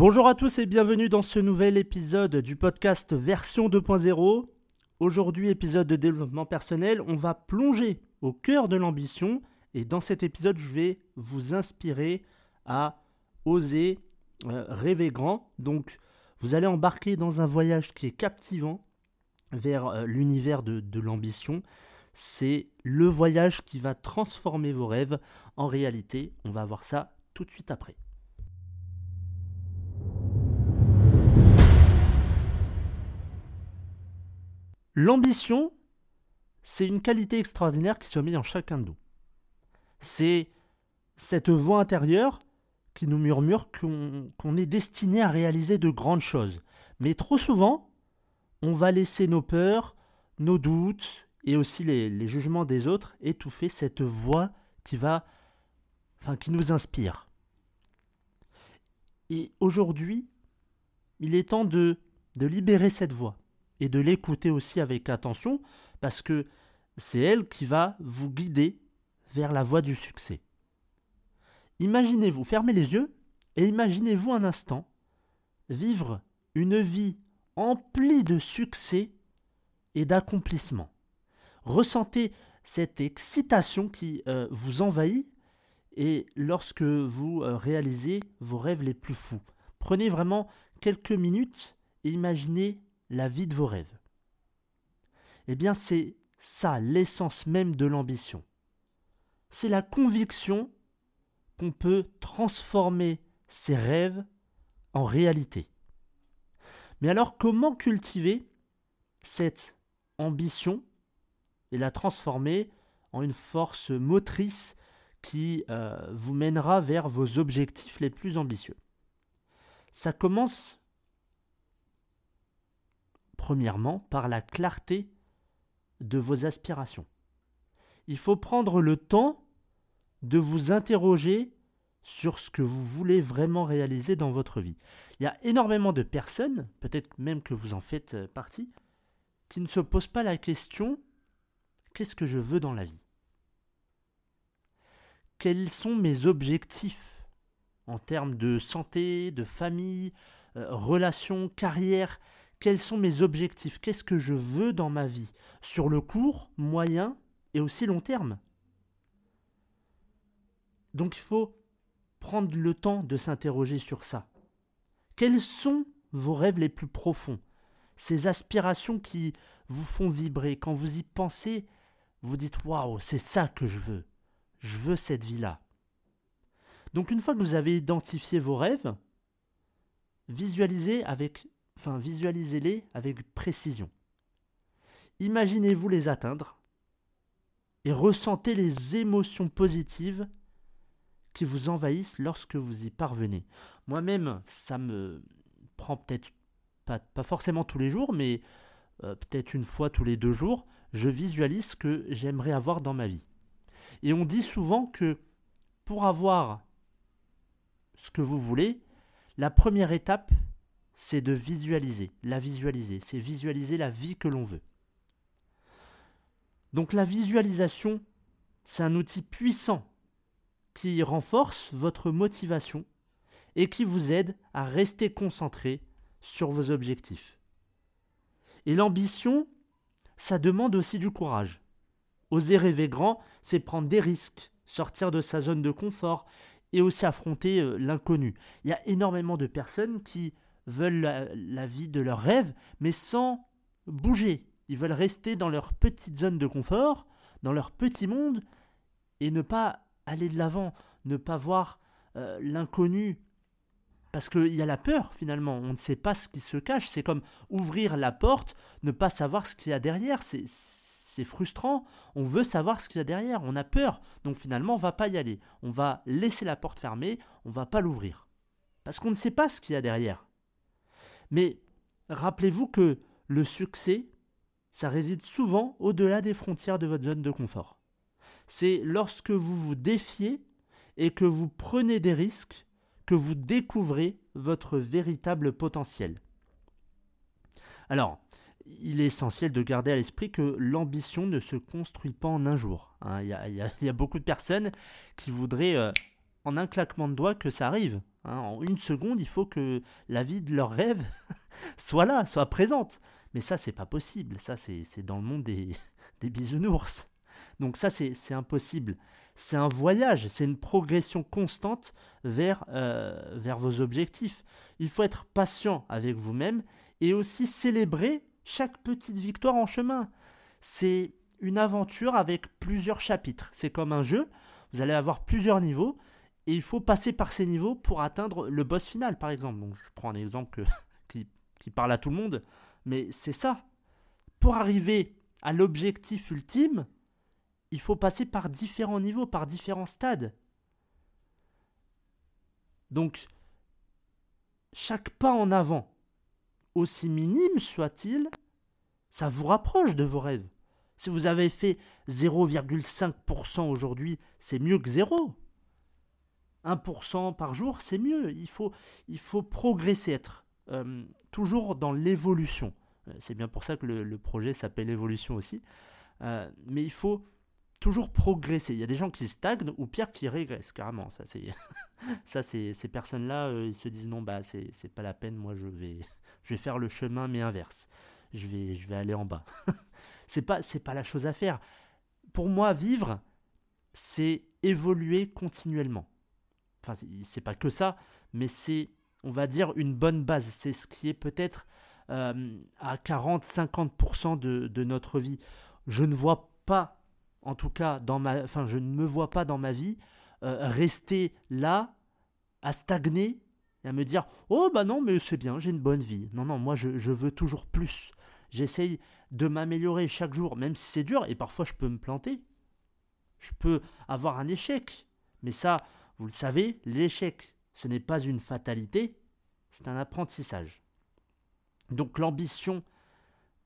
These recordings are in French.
Bonjour à tous et bienvenue dans ce nouvel épisode du podcast version 2.0. Aujourd'hui, épisode de développement personnel, on va plonger au cœur de l'ambition et dans cet épisode, je vais vous inspirer à oser euh, rêver grand. Donc, vous allez embarquer dans un voyage qui est captivant vers euh, l'univers de, de l'ambition. C'est le voyage qui va transformer vos rêves en réalité. On va voir ça tout de suite après. L'ambition, c'est une qualité extraordinaire qui se met en chacun de nous. C'est cette voix intérieure qui nous murmure qu'on est destiné à réaliser de grandes choses. Mais trop souvent, on va laisser nos peurs, nos doutes et aussi les, jugements des autres étouffer cette voix qui va, enfin, qui nous inspire. Et aujourd'hui, il est temps de libérer cette voix et de l'écouter aussi avec attention parce que c'est elle qui va vous guider vers la voie du succès. Imaginez-vous, fermez les yeux et imaginez-vous un instant vivre une vie emplie de succès et d'accomplissement. Ressentez cette excitation qui euh, vous envahit et lorsque vous euh, réalisez vos rêves les plus fous. Prenez vraiment quelques minutes et imaginez la vie de vos rêves. Eh bien c'est ça l'essence même de l'ambition. C'est la conviction qu'on peut transformer ses rêves en réalité. Mais alors comment cultiver cette ambition et la transformer en une force motrice qui euh, vous mènera vers vos objectifs les plus ambitieux? Ça commence premièrement par la clarté de vos aspirations. Il faut prendre le temps de vous interroger sur ce que vous voulez vraiment réaliser dans votre vie. Il y a énormément de personnes, peut-être même que vous en faites euh, partie, qui ne se posent pas la question qu'est-ce que je veux dans la vie? Quels sont mes objectifs en termes de santé, de famille, euh, relations, carrière? Quels sont mes objectifs? Qu'est-ce que je veux dans ma vie? Sur le court, moyen et aussi long terme donc il faut prendre le temps de s'interroger sur ça. Quels sont vos rêves les plus profonds? Ces aspirations qui vous font vibrer. Quand vous y pensez, vous dites Waouh, c'est ça que je veux. Je veux cette vie-là. Donc une fois que vous avez identifié vos rêves, visualisez avec enfin visualisez-les avec précision. Imaginez-vous les atteindre et ressentez les émotions positives qui vous envahissent lorsque vous y parvenez. Moi-même, ça me prend peut-être pas, forcément tous les jours, mais euh, peut-être une fois tous les deux jours, je visualise ce que j'aimerais avoir dans ma vie. Et on dit souvent que pour avoir ce que vous voulez, la première étape, c'est de visualiser, la visualiser, c'est visualiser la vie que l'on veut. Donc la visualisation, c'est un outil puissant qui renforce votre motivation et qui vous aide à rester concentré sur vos objectifs. Et l'ambition, ça demande aussi du courage. Oser rêver grand, c'est prendre des risques, sortir de sa zone de confort et aussi affronter euh, l'inconnu. Il y a énormément de personnes qui veulent la, vie de leurs rêves, mais sans bouger. Ils veulent rester dans leur petite zone de confort, dans leur petit monde, et ne pas aller de l'avant, ne pas voir euh, l'inconnu. Parce qu'il y a la peur finalement, on ne sait pas ce qui se cache. C'est comme ouvrir la porte, ne pas savoir ce qu'il y a derrière. C'est frustrant, on veut savoir ce qu'il y a derrière, on a peur. Donc finalement, on va pas y aller. On va laisser la porte fermée, on va pas l'ouvrir. Parce qu'on ne sait pas ce qu'il y a derrière. Mais rappelez-vous que le succès, ça réside souvent au-delà des frontières de votre zone de confort c'est lorsque vous vous défiez et que vous prenez des risques que vous découvrez votre véritable potentiel. Alors, il est essentiel de garder à l'esprit que l'ambition ne se construit pas en un jour. Hein. Il y, a beaucoup de personnes qui voudraient, euh, en un claquement de doigts, que ça arrive. Hein. En une seconde, il faut que la vie de leur rêve soit là, soit présente. Mais ça, c'est pas possible. Ça, c'est dans le monde des, des bisounours. Donc ça, c'est impossible. C'est un voyage, c'est une progression constante vers, euh, vers vos objectifs. Il faut être patient avec vous-même et aussi célébrer chaque petite victoire en chemin. C'est une aventure avec plusieurs chapitres. C'est comme un jeu, vous allez avoir plusieurs niveaux et il faut passer par ces niveaux pour atteindre le boss final, par exemple. Je prends un exemple qui, qui parle à tout le monde, mais c'est ça. Pour arriver à l'objectif ultime, il faut passer par différents niveaux, par différents stades. Donc, chaque pas en avant, aussi minime soit-il, ça vous rapproche de vos rêves. Si vous avez fait 0,5% aujourd'hui, c'est mieux que 0. 1% par jour, c'est mieux. Il faut, il faut progresser, être euh, toujours dans l'évolution. Euh, c'est bien pour ça que le, projet s'appelle évolution aussi. Euh, mais il faut toujours progresser. Il y a des gens qui stagnent ou pire qui régressent carrément. Ça, c'est, ça, c'est ces personnes-là, euh, ils se disent non, bah, c'est, c'est pas la peine. Moi, je vais, je vais faire le chemin mais inverse. Je vais, je vais aller en bas. c'est pas, c'est pas la chose à faire. Pour moi, vivre, c'est évoluer continuellement. Enfin, c'est pas que ça, mais c'est, on va dire, une bonne base. C'est ce qui est peut-être euh, à 40-50% de, de notre vie. Je ne vois pas en tout cas, dans ma, enfin, je ne me vois pas dans ma vie euh, rester là, à stagner et à me dire Oh, bah non, mais c'est bien, j'ai une bonne vie. Non, non, moi, je, veux toujours plus. J'essaye de m'améliorer chaque jour, même si c'est dur, et parfois je peux me planter. Je peux avoir un échec. Mais ça, vous le savez, l'échec, ce n'est pas une fatalité, c'est un apprentissage. Donc l'ambition,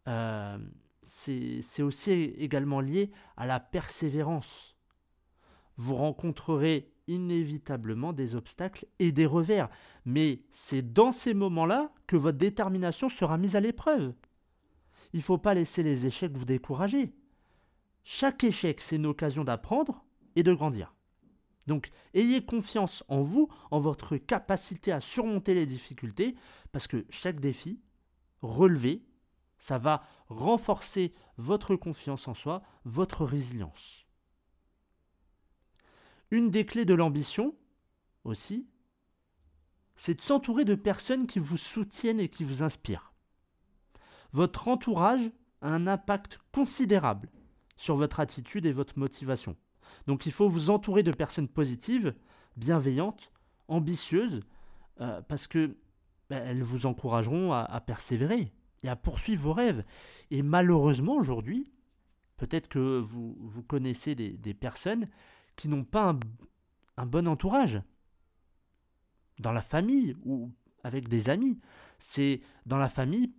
euh, c'est aussi également lié à la persévérance. Vous rencontrerez inévitablement des obstacles et des revers, mais c'est dans ces moments-là que votre détermination sera mise à l'épreuve. Il ne faut pas laisser les échecs vous décourager. Chaque échec, c'est une occasion d'apprendre et de grandir. Donc, ayez confiance en vous, en votre capacité à surmonter les difficultés, parce que chaque défi, relevé, ça va renforcer votre confiance en soi, votre résilience. Une des clés de l'ambition, aussi, c'est de s'entourer de personnes qui vous soutiennent et qui vous inspirent. Votre entourage a un impact considérable sur votre attitude et votre motivation. Donc il faut vous entourer de personnes positives, bienveillantes, ambitieuses, euh, parce que ben, elles vous encourageront à persévérer, et à poursuivre vos rêves. Et malheureusement, aujourd'hui, peut-être que vous, vous connaissez des, personnes qui n'ont pas un, bon entourage. Dans la famille ou avec des amis. C'est dans la famille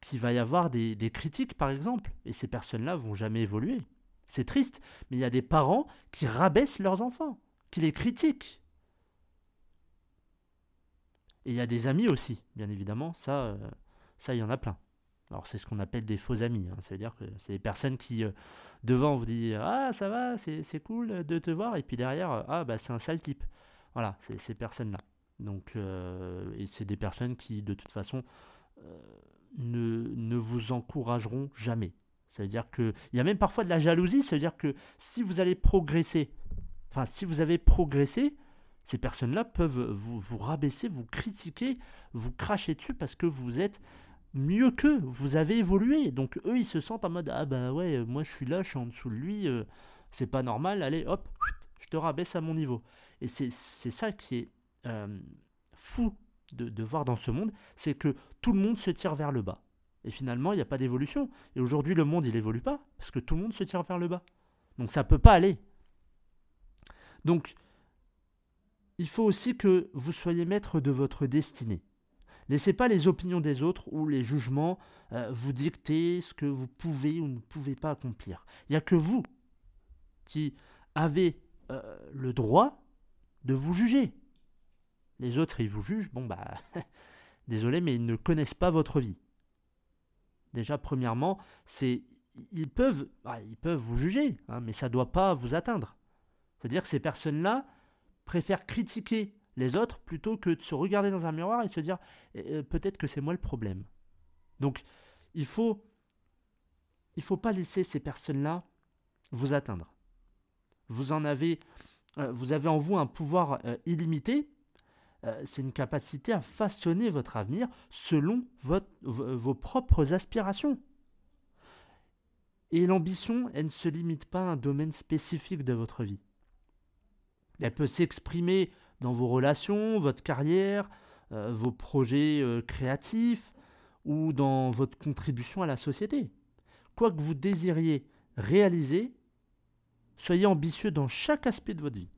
qu'il va y avoir des, des critiques, par exemple. Et ces personnes-là vont jamais évoluer. C'est triste, mais il y a des parents qui rabaissent leurs enfants, qui les critiquent. Et il y a des amis aussi, bien évidemment. Ça, euh, ça, il y en a plein. Alors, c'est ce qu'on appelle des faux amis. Hein. Ça veut dire que c'est des personnes qui, euh, devant, vous disent Ah, ça va, c'est cool de te voir. Et puis derrière, Ah, bah, c'est un sale type. Voilà, c'est ces personnes-là. Donc, euh, et c'est des personnes qui, de toute façon, ne vous encourageront jamais. Ça veut dire que. Il y a même parfois de la jalousie. Ça veut dire que si vous allez progresser, enfin, si vous avez progressé, ces personnes-là peuvent vous, vous rabaisser, vous critiquer, vous cracher dessus parce que vous êtes mieux qu'eux, vous avez évolué. Donc eux, ils se sentent en mode Ah bah ouais, moi je suis là, je suis en dessous de lui, euh, c'est pas normal, allez hop, je te rabaisse à mon niveau. Et c'est ça qui est euh, fou de, de, voir dans ce monde, c'est que tout le monde se tire vers le bas. Et finalement, il n'y a pas d'évolution. Et aujourd'hui, le monde, il évolue pas, parce que tout le monde se tire vers le bas. Donc ça peut pas aller. Donc, il faut aussi que vous soyez maître de votre destinée. Laissez pas les opinions des autres ou les jugements euh, vous dicter ce que vous pouvez ou ne pouvez pas accomplir. Il n'y a que vous qui avez euh, le droit de vous juger. Les autres, ils vous jugent, bon bah, désolé, mais ils ne connaissent pas votre vie. Déjà, premièrement, c'est ils peuvent, bah, ils peuvent vous juger, hein, mais ça ne doit pas vous atteindre. C'est-à-dire que ces personnes-là préfèrent critiquer les autres plutôt que de se regarder dans un miroir et se dire eh, eh, peut-être que c'est moi le problème. Donc il faut il faut pas laisser ces personnes-là vous atteindre. Vous en avez euh, vous avez en vous un pouvoir euh, illimité. Euh, c'est une capacité à façonner votre avenir selon vos propres aspirations. Et l'ambition, elle ne se limite pas à un domaine spécifique de votre vie. Elle peut s'exprimer dans vos relations, votre carrière, euh, vos projets euh, créatifs ou dans votre contribution à la société. Quoi que vous désiriez réaliser, soyez ambitieux dans chaque aspect de votre vie.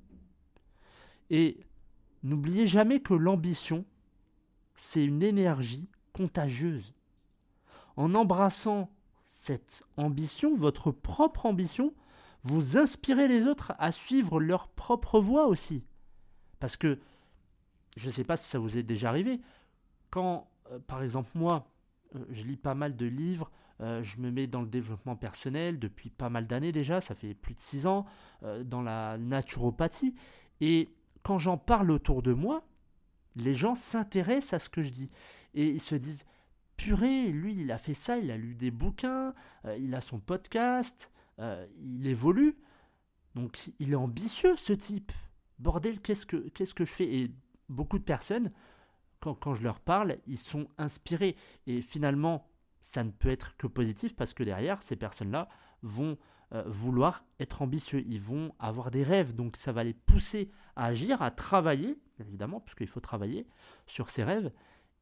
Et n'oubliez jamais que l'ambition, c'est une énergie contagieuse. En embrassant cette ambition, votre propre ambition, vous inspirez les autres à suivre leur propre voie aussi. Parce que, je ne sais pas si ça vous est déjà arrivé, quand, euh, par exemple, moi, euh, je lis pas mal de livres, euh, je me mets dans le développement personnel depuis pas mal d'années déjà, ça fait plus de six ans, dans la naturopathie, et quand j'en parle autour de moi, les gens s'intéressent à ce que je dis, et ils se disent, purée, lui, il a fait ça, il a lu des bouquins, il a son podcast, il évolue, donc il est ambitieux ce type. Bordel, qu'est-ce que, qu'est-ce que je fais? Et beaucoup de personnes, quand, quand, je leur parle, ils sont inspirés. Et finalement, ça ne peut être que positif parce que derrière, ces personnes-là vont euh, vouloir être ambitieux. Ils vont avoir des rêves. Donc ça va les pousser à agir, à travailler, évidemment, puisqu'il faut travailler sur ces rêves,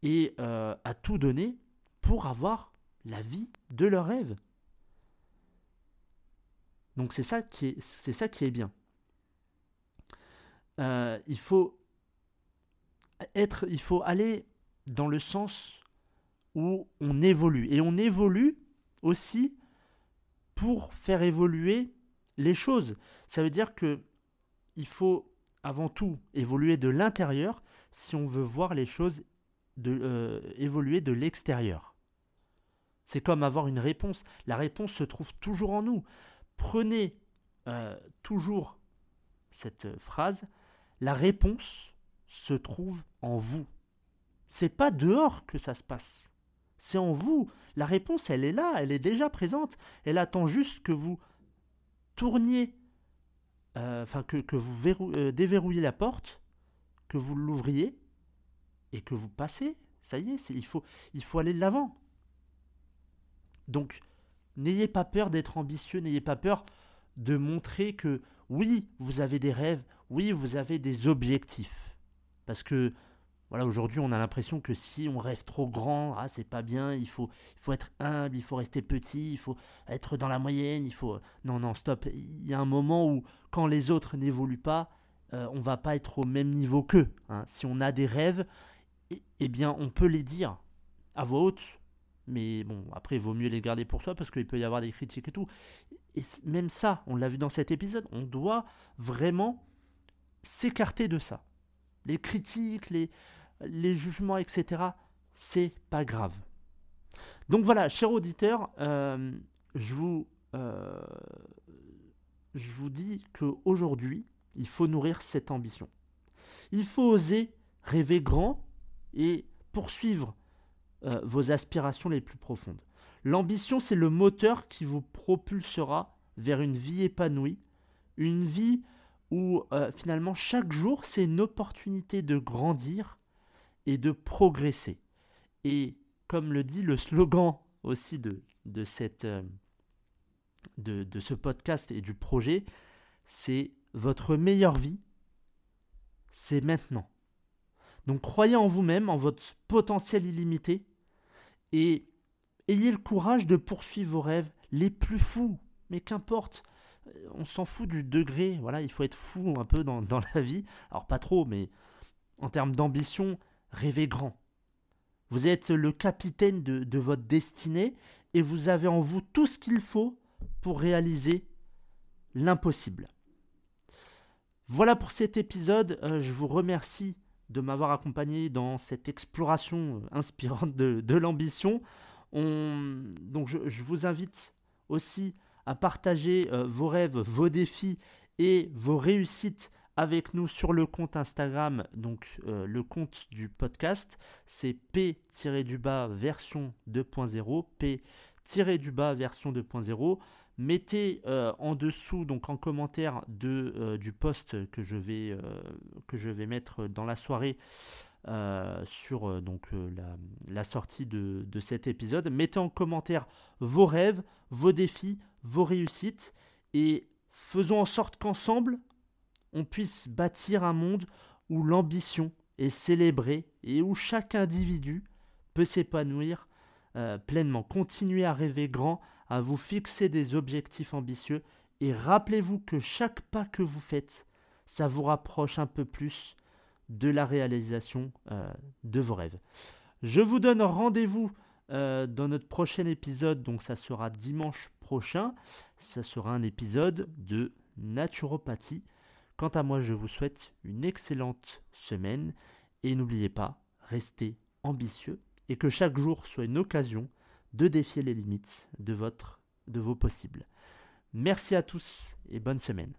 et euh, à tout donner pour avoir la vie de leurs rêves. Donc c'est ça qui est, ça qui est bien. Euh, il faut être, il faut aller dans le sens où on évolue. Et on évolue aussi pour faire évoluer les choses. Ça veut dire que il faut avant tout évoluer de l'intérieur si on veut voir les choses euh, évoluer de l'extérieur. C'est comme avoir une réponse. La réponse se trouve toujours en nous. Prenez euh, toujours cette phrase la réponse se trouve en vous. C'est pas dehors que ça se passe. C'est en vous. La réponse, elle est là, elle est déjà présente. Elle attend juste que vous tourniez, euh, enfin que, vous euh, déverrouillez la porte, que vous l'ouvriez et que vous passez. Ça y est, il, faut, il faut aller de l'avant. Donc, n'ayez pas peur d'être ambitieux, n'ayez pas peur de montrer que oui, vous avez des rêves, oui, vous avez des objectifs. Parce que voilà, aujourd'hui, on a l'impression que si on rêve trop grand, ah, c'est pas bien, il faut, il faut être humble, il faut rester petit, il faut être dans la moyenne, il faut... Non, non, stop. Il y a un moment où, quand les autres n'évoluent pas, euh, on va pas être au même niveau qu'eux. Hein. Si on a des rêves, eh, eh bien, on peut les dire à voix haute. Mais bon, après, il vaut mieux les garder pour soi parce qu'il peut y avoir des critiques et tout. Et même ça, on l'a vu dans cet épisode, on doit vraiment s'écarter de ça. Les critiques, les, les jugements, etc., c'est pas grave. Donc voilà, cher auditeur, euh, je, vous, euh, je vous dis qu'aujourd'hui, il faut nourrir cette ambition. Il faut oser rêver grand et poursuivre euh, vos aspirations les plus profondes. L'ambition, c'est le moteur qui vous propulsera vers une vie épanouie, une vie où finalement chaque jour, c'est une opportunité de grandir et de progresser. Et comme le dit le slogan aussi de, de, cette, euh, de, de ce podcast et du projet, c'est votre meilleure vie, c'est maintenant. Donc croyez en vous-même, en votre potentiel illimité, et ayez le courage de poursuivre vos rêves les plus fous. Mais qu'importe, on s'en fout du degré. Voilà, il faut être fou un peu dans, la vie. Alors pas trop, mais en termes d'ambition, rêvez grand. Vous êtes le capitaine de, votre destinée et vous avez en vous tout ce qu'il faut pour réaliser l'impossible. Voilà pour cet épisode. Euh, je vous remercie de m'avoir accompagné dans cette exploration euh, inspirante de, l'ambition. Donc je, je, vous invite aussi à partager euh, vos rêves, vos défis et vos réussites avec nous sur le compte Instagram, donc euh, le compte du podcast, c'est P-du-bas version 2.0, P-du-bas version 2.0. Mettez euh, en dessous, donc en commentaire de, euh, du post que je, vais, que je vais mettre dans la soirée sur donc, la, la, sortie de, de cet épisode, mettez en commentaire vos rêves, vos défis, vos réussites et faisons en sorte qu'ensemble, on puisse bâtir un monde où l'ambition est célébrée et où chaque individu peut s'épanouir euh, pleinement. Continuez à rêver grand, à vous fixer des objectifs ambitieux et rappelez-vous que chaque pas que vous faites, ça vous rapproche un peu plus de la réalisation euh, de vos rêves. Je vous donne rendez-vous euh, dans notre prochain épisode, donc ça sera dimanche prochain. Ça sera un épisode de naturopathie. Quant à moi, je vous souhaite une excellente semaine et n'oubliez pas, restez ambitieux et que chaque jour soit une occasion de défier les limites de vos possibles. Merci à tous et bonne semaine.